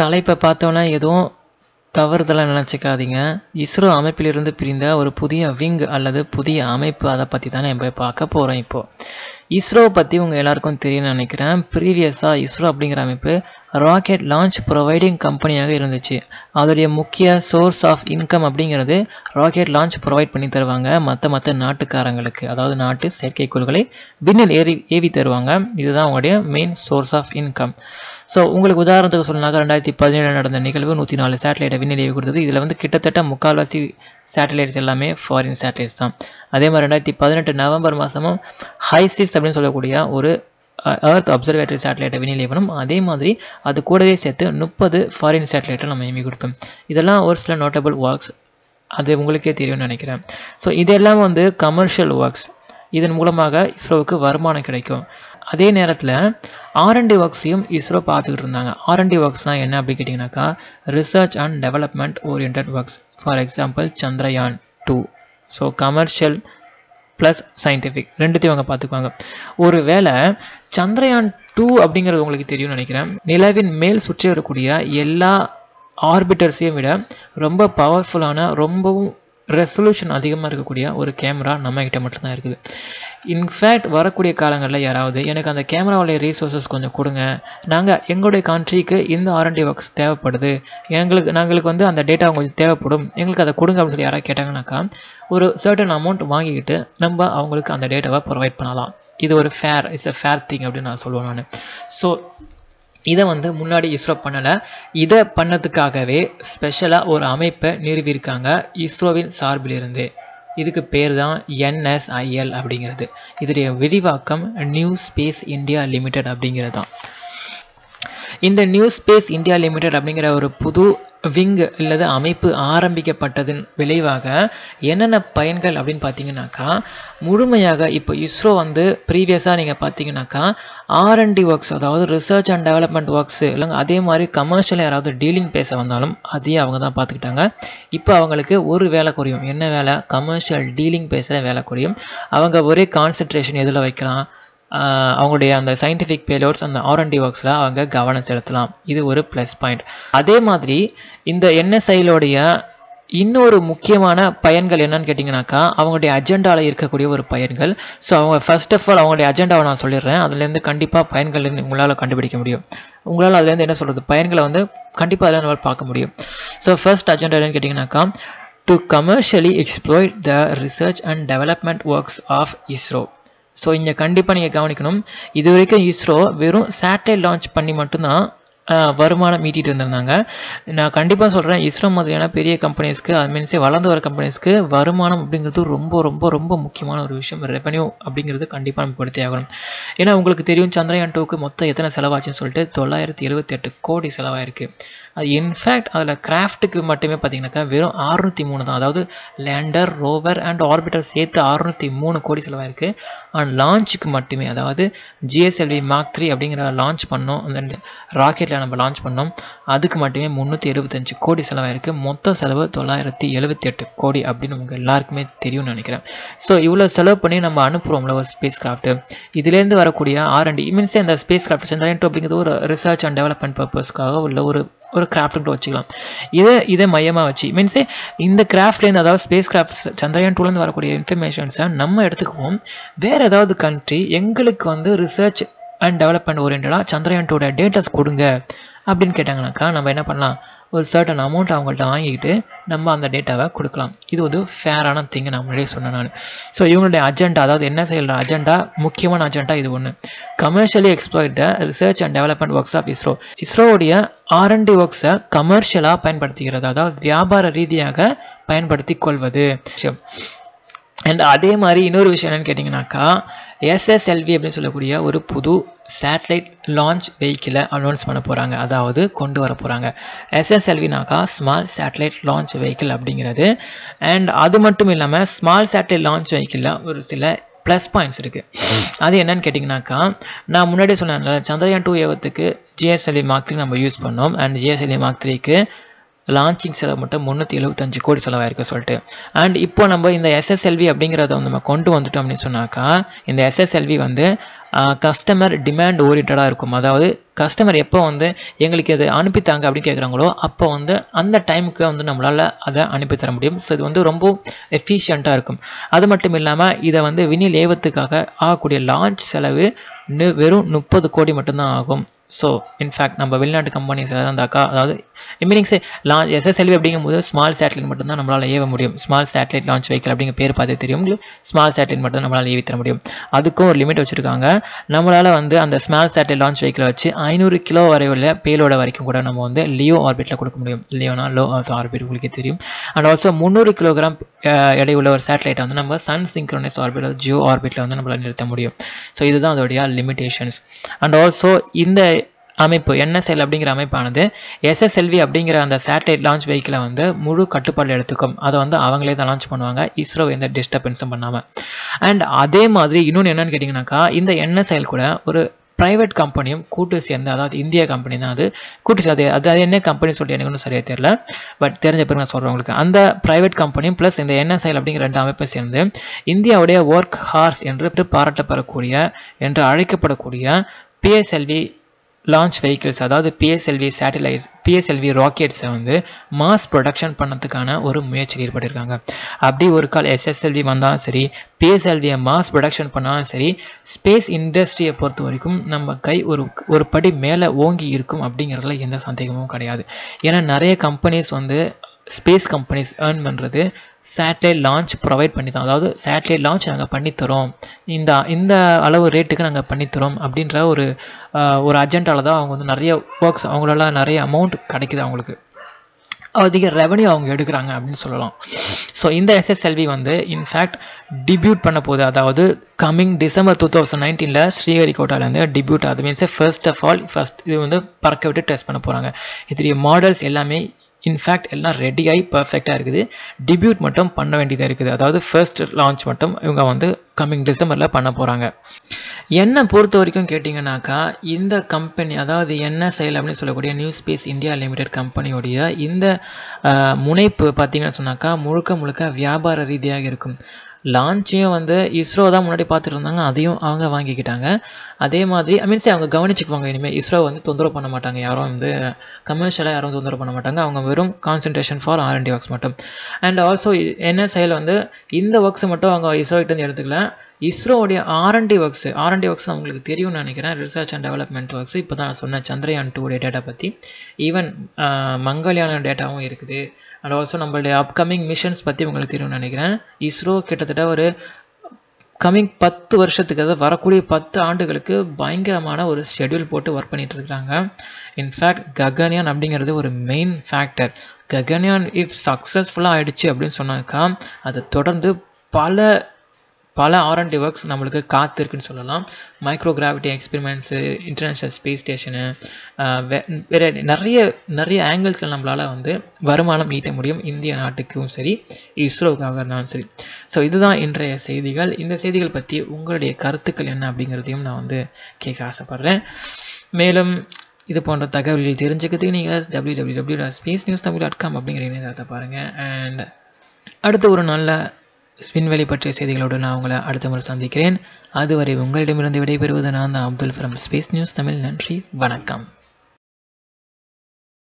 தலைப்பை பார்த்தோன்னா எதுவும் தவறுதலாக நினச்சிக்காதீங்க. இஸ்ரோ அமைப்பிலிருந்து பிரிந்த ஒரு புதிய விங் அல்லது புதிய அமைப்பு அதை பற்றி தானே நம்ம பார்க்க போகிறோம் இப்போது இஸ்ரோவை பற்றி உங்கள் எல்லாருக்கும் தெரியும்னு நினைக்கிறேன். ப்ரீவியஸாக இஸ்ரோ அப்படிங்கிற அமைப்பு ராக்கெட் லான்ச் ப்ரொவைடிங் கம்பெனியாக இருந்துச்சு. அதோடைய முக்கிய சோர்ஸ் ஆஃப் இன்கம் அப்படிங்கிறது ராக்கெட் லான்ச் ப்ரொவைட் பண்ணி தருவாங்க மற்ற மற்ற நாட்டுக்காரங்களுக்கு. அதாவது நாட்டு செயற்கைக்கோள்களை விண்ணில் ஏறி ஏவி தருவாங்க. இதுதான் அவங்களுடைய main source of income so உங்களுக்கு உதாரணத்துக்கு சொல்லனாக்க ரெண்டாயிரத்தி பதினேழு நடந்த நிகழ்வு நூற்றி நாலு சேட்டலைட்டை விண்ணில் ஏவி கொடுத்தது. இதில் வந்து கிட்டத்தட்ட முக்கால்வாசி சேட்டலைட்ஸ் எல்லாமே ஃபாரின் சேட்டலைட்ஸ் தான். அதே மாதிரி ரெண்டாயிரத்தி பதினெட்டு நவம்பர் மாதமும் ஹைசிஸ் அப்படின்னு சொல்லக்கூடிய ஒரு அர்த் அப்சர்வேட்டரி சேட்டலைட்டை விண்ணில் அதே மாதிரி அது கூடவே சேர்த்து முப்பது ஃபாரின் சேட்டலைட்டை நம்ம ஏமி கொடுத்தோம். இதெல்லாம் ஒரு சில நோட்டபிள் ஒர்க்ஸ் அது உங்களுக்கே தெரியும்னு நினைக்கிறேன். ஸோ இதெல்லாம் வந்து கமர்ஷியல் ஒர்க்ஸ் இதன் மூலமாக இஸ்ரோவுக்கு வருமானம் கிடைக்கும். அதே நேரத்தில் ஆர்என்டி ஒர்க்ஸையும் இஸ்ரோ பார்த்துக்கிட்டு இருந்தாங்க. ஆர்என்டி ஒர்க்ஸ்னால் என்ன அப்படி கேட்டிங்கனாக்கா research and development orient works for example Chandrayaan two so commercial plus scientific ரெண்டுத்தையும் அவங்க பார்த்துக்குவாங்க. ஒரு வேளை சந்திரயான் டூ அப்படிங்கிறது உங்களுக்கு தெரியும்னு நினைக்கிறேன். நிலவின் மேல் சுற்றி வரக்கூடிய எல்லா ஆர்பிட்டர்ஸையும் விட ரொம்ப பவர்ஃபுல்லான ரொம்பவும் ரெசல்யூஷன் அதிகமாக இருக்கக்கூடிய ஒரு கேமரா நம்ம கிட்ட மட்டும்தான் இருக்குது. இன்ஃபேக்ட் வரக்கூடிய காலங்களில் யாராவது எனக்கு அந்த கேமராவுடைய ரீசோர்ஸஸ் கொஞ்சம் கொடுங்க. நாங்கள் எங்களுடைய கண்ட்ரிக்கு இந்த ஆர்என்டி ஒர்க்ஸ் தேவைப்படுது. எங்களுக்கு நாங்களுக்கு வந்து அந்த டேட்டா கொஞ்சம் தேவைப்படும். எங்களுக்கு அதை கொடுங்க அப்படின்னு சொல்லி யாராவது கேட்டாங்கனாக்கா ஒரு சர்டன் அமௌண்ட் வாங்கிக்கிட்டு நம்ம அவங்களுக்கு அந்த டேட்டாவை ப்ரொவைட் பண்ணலாம். இது ஒரு fair it's a fair thing அப்படின்னு நான் சொல்லுவேன் நான். ஸோ இதை வந்து முன்னாடி இஸ்ரோ பண்ணலை. இதை பண்ணதுக்காகவே ஸ்பெஷலாக ஒரு அமைப்பை நிறுவியிருக்காங்க இஸ்ரோவின் சார்பிலிருந்து. இதுக்கு பேர் தான் என்எஸ்ஐஎல் அப்படிங்கிறது. இதோடைய விரிவாக்கம் நியூ ஸ்பேஸ் இந்தியா லிமிடெட் அப்படிங்கிறது தான் இந்த நியூ ஸ்பேஸ் இந்தியா லிமிடெட் அப்படிங்கிற ஒரு புது விங் அல்லது அமைப்பு ஆரம்பிக்கப்பட்டதன் விளைவாக என்னென்ன பயன்கள் அப்படின்னு பார்த்தீங்கன்னாக்கா முழுமையாக இப்போ இஸ்ரோ வந்து ப்ரீவியஸாக நீங்கள் பார்த்தீங்கன்னாக்கா ஆர்என்டி ஒர்க்ஸ் அதாவது ரிசர்ச் அண்ட் டெவலப்மெண்ட் ஒர்க்ஸ் இல்லைங்க அதே மாதிரி கமர்ஷியல் யாராவது டீலிங் பேச வந்தாலும் அதையும் அவங்க தான் பார்த்துக்கிட்டாங்க. இப்போ அவங்களுக்கு ஒரு வேலை குறையும். என்ன வேலை? கமர்ஷியல் டீலிங் பேசுகிற வேலை குறையும். அவங்க ஒரே கான்சென்ட்ரேஷன் எதில் வைக்கலாம்? அவங்களுடைய அந்த சயின்டிஃபிக் பேலோட்ஸ் அந்த ஆர்என்டி ஒர்க்ஸில் அவங்க கவனம் செலுத்தலாம். இது ஒரு ப்ளஸ் பாயிண்ட் அதே மாதிரி இந்த என்எஸ்ஐலோடைய இன்னொரு முக்கியமான பயன்கள் என்னன்னு கேட்டிங்கனாக்கா அவங்களுடைய அஜெண்டாவில் இருக்கக்கூடிய ஒரு பயன்கள். ஸோ அவங்க ஃபர்ஸ்ட் ஆஃப் ஆல் அவங்களுடைய அஜெண்டாவை நான் சொல்லிடுறேன். அதுலேருந்து கண்டிப்பாக பயன்கள் உங்களால் கண்டுபிடிக்க முடியும். உங்களால் அதுலேருந்து என்ன சொல்கிறது பயன்களை வந்து கண்டிப்பாக அதில் நம்மளால் பார்க்க முடியும். ஸோ ஃபர்ஸ்ட் அஜெண்டா என்னன்னு கேட்டிங்கனாக்கா to commercially exploit the research and development works of ISRO so இங்கே கண்டிப்பாக நீங்கள் கவனிக்கணும். இது வரைக்கும் இஸ்ரோ வெறும் சேட்டலைட் லான்ச் பண்ணி மட்டும்தான் வருமானம் ஈட்டிட்டு வந்திருந்தாங்க. நான் கண்டிப்பாக சொல்கிறேன் இஸ்ரோ மாதிரியான பெரிய கம்பெனிஸ்க்கு அது மீன்ஸே வளர்ந்து வர கம்பெனிஸ்க்கு வருமானம் அப்படிங்கிறது ரொம்ப ரொம்ப ரொம்ப முக்கியமான ஒரு விஷயம். ரெவன்யூ அப்படிங்கிறது கண்டிப்பாக நம்ம படுத்தே ஆகணும். ஏன்னா உங்களுக்கு தெரியும் சந்திரயான் டூக்கு மொத்தம் எத்தனை செலவாச்சுன்னு சொல்லிட்டு தொள்ளாயிரத்தி எழுபத்தி எட்டு கோடி செலவாயிருக்கு. அது இன்ஃபேக்ட் அதில் கிராஃப்ட்டுக்கு மட்டுமே பார்த்தீங்கன்னாக்கா வெறும் அறுநூற்றி மூணு தான். அதாவது லேண்டர் ரோவர் அண்ட் ஆர்பிட்டர் சேர்த்து அறுநூற்றி மூணு கோடி செலவாயிருக்கு. அண்ட் லான்ச்சுக்கு மட்டுமே அதாவது ஜிஎஸ்எல்வி மார்க் த்ரீ அப்படிங்கிற லான்ச் பண்ணோம். அந்த ராக்கெட்டில் நம்ம லான்ச் பண்ணோம். அதுக்கு மட்டுமே முந்நூற்றி எழுபத்தஞ்சு கோடி செலவாயிருக்கு. மொத்த செலவு தொள்ளாயிரத்தி எழுபத்தி எட்டு கோடி அப்படின்னு உங்கள் எல்லாருக்குமே தெரியும்னு நினைக்கிறேன். ஸோ இவ்வளோ செலவு பண்ணி நம்ம அனுப்புகிறோம்ல ஒரு ஸ்பேஸ் கிராஃப்ட்டு இதுலேருந்து வரக்கூடிய ஆர்என்டி மீன்ஸே அந்த ஸ்பேஸ் கிராஃப்ட் சந்திரன் டூ அப்படிங்கிறது ஒரு ரிசர்ச் அண்ட் டெவலப்மெண்ட் பர்பஸ்க்காக உள்ள ஒரு ஒரு கிராஃப்ட் வச்சுக்கலாம். இதை இதை மையமாக வச்சு மீன்ஸே இந்த கிராஃப்ட்லேருந்து அதாவது ஸ்பேஸ் கிராஃப்ட் சந்திரயான் டூலேருந்து வரக்கூடிய இன்ஃபர்மேஷன்ஸை நம்ம எடுத்துக்குவோம். வேறு ஏதாவது கண்ட்ரி எங்களுக்கு வந்து ரிசர்ச் அண்ட் டெவலப்மெண்ட் ஓரியன்டாக சந்திரயான் டூட டேட்டாஸ் கொடுங்க அப்படின்னு கேட்டாங்கனாக்கா நம்ம என்ன பண்ணலாம்? ஒரு சர்டன் அமௌண்ட் அவங்கள்ட்ட வாங்கிக்கிட்டு நம்ம அந்த டேட்டாவை கொடுக்கலாம். இது ஒரு ஃபேரான திங்கு நான் முன்னாடியே சொன்னேன் நான். ஸோ இவங்களுடைய அஜெண்டா அதாவது என்ன செய்யற அஜெண்டா முக்கியமான அஜெண்டா இது ஒன்று commercially exploit the research and development works of ISRO இஸ்ரோவுடைய R&D ஒர்க்ஸை கமர்ஷியலாக பயன்படுத்துகிறது அதாவது வியாபார ரீதியாக பயன்படுத்தி கொள்வது. அண்ட் அதே மாதிரி இன்னொரு விஷயம் என்னன்னு கேட்டிங்கனாக்கா எஸ்எஸ்எல்வி அப்படின்னு சொல்லக்கூடிய ஒரு புது சேட்டலைட் லான்ச் வெஹிக்கிளை அனௌன்ஸ் பண்ண போகிறாங்க அதாவது கொண்டு வர போகிறாங்க எஸ்எஸ்எல்வினாக்கா ஸ்மால் சேட்டலைட் லான்ச் வெஹிக்கிள் அப்படிங்கிறது. அண்ட் அது மட்டும் இல்லாமல் ஸ்மால் சேட்டலைட் லான்ச் வெஹிக்கிளில் ஒரு சில ப்ளஸ் பாயிண்ட்ஸ் இருக்குது அது என்னன்னு கேட்டிங்கனாக்கா நான் முன்னாடியே சொன்னேன்ல சந்திரயான் டூ ஏவத்துக்கு ஜிஎஸ்எல்வி மார்க் த்ரீ நம்ம யூஸ் பண்ணோம். அண்ட் ஜிஎஸ்எல்வி மார்க் த்ரீக்கு லான்ச்சிங் செலவு மட்டும் முந்நூற்றி எழுபத்தஞ்சு கோடி செலவாயிருக்கு சொல்லிட்டு. அண்ட் இப்போ நம்ம இந்த எஸ்எஸ்எல்வி அப்படிங்கிறத வந்து நம்ம கொண்டு வந்துட்டோம் அப்படின்னு சொன்னாக்கா இந்த எஸ்எஸ்எல்வி வந்து கஸ்டமர் டிமாண்ட் ஓரியன்டாக இருக்கும். அதாவது கஸ்டமர் எப்போ வந்து எங்களுக்கு இது அனுப்பித்தாங்க அப்படின்னு கேட்குறாங்களோ அப்போ வந்து அந்த டைமுக்கு வந்து நம்மளால் அதை அனுப்பி தர முடியும். ஸோ இது வந்து ரொம்ப எஃபிஷியண்ட்டாக இருக்கும். அது மட்டும் இல்லாமல் இதை வந்து வினில் ஏவத்துக்காக ஆகக்கூடிய லான்ச் செலவு வெறும் முப்பது கோடி மட்டும்தான் ஆகும். ஸோ இன்ஃபேக்ட் நம்ம வெளிநாட்டு கம்பெனிஸ் இருந்தாக்கா அதாவது மீனிங்ஸ் லான்ச் எஸ்எஸ்எல்வி அப்படிங்கும்போது ஸ்மால் சேட்டலைட் மட்டும்தான் நம்மளால் ஏவ முடியும். ஸ்மால் சேட்டலைட் லான்ச் வெஹிக்கல் அப்படிங்கிற பேர் பார்த்து தெரியும். ஸ்மால் சேட்டலைட் மட்டும் நம்மளால் ஏவி தர முடியும். அதுக்கும் ஒரு லிமிட் வச்சுருக்காங்க. நம்மளால் வந்து அந்த ஸ்மால் சேட்டலைட் லான்ச் வெஹிக்கிளை வச்சு ஐநூறு கிலோ வரை உள்ள பேலோட வரைக்கும் கூட நம்ம வந்து லியோ ஆர்பிட்டில் கொடுக்க முடியும். லியோனா லோ ஆர்பிட் உங்களுக்கே தெரியும். அண்ட் ஆல்சோ முந்நூறு கிலோகிராம் எடை உள்ள ஒரு சேட்டலைட்டை வந்து நம்ம சன் சிங்க்ரோனைஸ் ஆர்பிட் ஜியோ ஆர்பிட்டில் வந்து நம்மளால் நிறுத்த முடியும். ஸோ இதுதான் அதோடைய லிமிடேஷன்ஸ் அண்ட் ஆல்சோ இந்த அமைப்பு என்எஸ்எல் அப்படிங்கிற அமைப்பானது எஸ்எஸ்எல்வி அப்படிங்கிற அந்த சேட்டலைட் லான்ச் வெஹிக்கிளை வந்து முழு கட்டுப்பாடு எடுத்துக்கும். அதை வந்து அவங்களே தான் லான்ச் பண்ணுவாங்க. இஸ்ரோ எந்த டிஸ்டர்பன்ஸும் பண்ணாமல் அண்ட் அதே மாதிரி இன்னொன்று என்னன்னு கேட்டிங்கனாக்கா இந்த என்எஸ்எல் கூட ஒரு ப்ரைவேட் கம்பெனியும் கூட்டு சேர்ந்து அதாவது இந்திய கம்பெனி தான் அது. கூட்டு சேர்ந்து அது அது என்ன கம்பெனி சொல்லிட்டு எனக்கு ஒன்றும் சரியாக தெரியல. பட் தெரிஞ்ச பிறகு நான் சொல்கிறேன் உங்களுக்கு. அந்த ப்ரைவேட் கம்பெனியும் ப்ளஸ் இந்த என்எஸ்ஐஎல் அப்படிங்கிற ரெண்டு அமைப்பை சேர்ந்து இந்தியாவுடைய ஒர்க் ஹார்ஸ் என்று பாராட்டப்படக்கூடிய என்று அழைக்கப்படக்கூடிய பிஎஸ்எல்வி லான்ச் வெஹிக்கிள்ஸ் அதாவது பிஎஸ்எல்வி சேட்டலைட்ஸ் பிஎஸ்எல்வி ராக்கெட்ஸை வந்து மாஸ் ப்ரொடக்ஷன் பண்ணதுக்கான ஒரு முயற்சியில் ஈடுபட்டிருக்காங்க. அப்படி ஒரு கால் எஸ்எஸ்எல்வி வந்தாலும் சரி பிஎஸ்எல்வியை மாஸ் ப்ரொடக்ஷன் பண்ணாலும் சரி ஸ்பேஸ் இண்டஸ்ட்ரியை பொறுத்த வரைக்கும் நம்ம கை ஒரு ஒரு படி மேலே ஓங்கி இருக்கும் அப்படிங்கிறதுல எந்த சந்தேகமும் கிடையாது. ஏன்னா நிறைய கம்பெனிஸ் வந்து ஸ்பேஸ் கம்பெனிஸ் ஏர்ன் பண்ணுறது சேட்டலைட் லான்ச் ப்ரொவைட் பண்ணி தான் அதாவது சேட்டலைட் லான்ச் நாங்கள் பண்ணித்தரோம். இந்த இந்த அளவு ரேட்டுக்கு நாங்கள் பண்ணித்தரோம் அப்படின்ற ஒரு ஒரு அஜெண்டாவில் தான் அவங்க வந்து நிறைய ஒர்க்ஸ் அவங்களால நிறைய அமௌண்ட் கிடைக்குது அவங்களுக்கு. அதிக ரெவன்யூ அவங்க எடுக்கிறாங்க அப்படின்னு சொல்லலாம். ஸோ இந்த எஸ்எஸ்எல்வி வந்து இன்ஃபேக்ட் டிபியூட் பண்ண போகுது. அதாவது கம்மிங் டிசம்பர் டூ தௌசண்ட் நைன்டீனில் ஸ்ரீஹரிகோட்டாலேருந்து டிபியூட் அது means first of all first இது வந்து பறக்க விட்டு டெஸ்ட் பண்ண போகிறாங்க இதோடைய மாடல்ஸ் எல்லாமே இன்ஃபேக்ட் எல்லாம் ரெடியாகி பர்ஃபெக்டாக இருக்குது. டிபியூட் மட்டும் பண்ண வேண்டியதாக இருக்குது. அதாவது ஃபர்ஸ்ட் லான்ச் மட்டும் இவங்க வந்து கம்மிங் டிசம்பரில் பண்ண போகிறாங்க என்னை பொறுத்த வரைக்கும் கேட்டிங்கனாக்கா இந்த கம்பெனி அதாவது என்ன செயல் அப்படின்னு சொல்லக்கூடிய நியூ ஸ்பேஸ் இந்தியா லிமிடெட் கம்பெனியோடைய இந்த முனைப்பு பார்த்தீங்கன்னு சொன்னாக்கா முழுக்க முழுக்க வியாபார ரீதியாக இருக்கும். லான்ச்சையும் வந்து இஸ்ரோ தான் முன்னாடி பார்த்துட்டு இருந்தாங்க அதையும் அவங்க வாங்கிக்கிட்டாங்க. அதே மாதிரி ஐ மீன்ஸ் அவங்க கவனிச்சுக்குவாங்க இனிமேல் இஸ்ரோ வந்து தொந்தரவு பண்ண மாட்டாங்க. யாரும் வந்து கமர்ஷியலாக யாரும் தொந்தரவு பண்ண மாட்டாங்க. அவங்க வெறும் கான்சன்ட்ரேஷன் ஃபார் ஆர்என்டி ஒர்க்ஸ் மட்டும். அண்ட் ஆல்சோ என்ன செயல் வந்து இந்த ஒர்க்ஸ் மட்டும் அவங்க இஸ்ரோ கிட்ட எடுத்துக்கல. இஸ்ரோவுடைய ஆர்என்டி ஒர்க்ஸ் ஆர்என்டி ஒர்க்ஸ் உங்களுக்கு தெரியும்னு நினைக்கிறேன். ரிசர்ச் அண்ட் டெவலப்மெண்ட் ஒர்க்ஸ் இப்போ தான் நான் சொன்னேன் சந்திரயான் டூ டேட்டா பற்றி ஈவன் மங்கள்யான் டேட்டாவும் இருக்குது. அண்ட் ஆல்சோ நம்மளுடைய அப்கமிங் மிஷன்ஸ் பற்றி உங்களுக்கு தெரியும்னு நினைக்கிறேன். இஸ்ரோ கிட்டத்தட்ட ஒரு கம்மிங் பத்து வருஷத்துக்கு அதாவது வரக்கூடிய பத்து ஆண்டுகளுக்கு பயங்கரமான ஒரு ஷெட்யூல் போட்டு ஒர்க் பண்ணிட்டு இருக்காங்க. இன்ஃபேக்ட் ககன்யான் அப்படிங்கிறது ஒரு மெயின் ஃபேக்டர் ககன்யான் இஃப் சக்ஸஸ்ஃபுல்லாக ஆயிடுச்சு அப்படின்னு சொன்னாக்கா அதை தொடர்ந்து பல பல ஆர்என்டி ஒர்க்ஸ் நம்மளுக்கு காத்து இருக்குன்னு சொல்லலாம் micro gravity experiments international space station வேறு நிறைய நிறைய ஆங்கிள்ஸில் நம்மளால் வந்து வருமானம் ஈட்ட முடியும். இந்திய நாட்டுக்கும் சரி இஸ்ரோவுக்காக இருந்தாலும் சரி. ஸோ இதுதான் இன்றைய செய்திகள். இந்த செய்திகள் பற்றி உங்களுடைய கருத்துக்கள் என்ன அப்படிங்கிறதையும் நான் வந்து கேட்க ஆசைப்பட்றேன். மேலும் இது போன்ற தகவல்கள் தெரிஞ்சுக்கிறதுக்கு நீங்கள் W W W dot space news Tamil dot com அப்படிங்கிற இணையதளத்தை பாருங்கள் அண்ட் அடுத்த ஒரு நல்ல விண்வெளி பற்றிய செய்திகளோடு நான் உங்களை அடுத்த முறை சந்திக்கிறேன். அதுவரை உங்களிடமிருந்து விடைபெறுவது நான் தான் Abdul from space news Tamil. நன்றி வணக்கம்.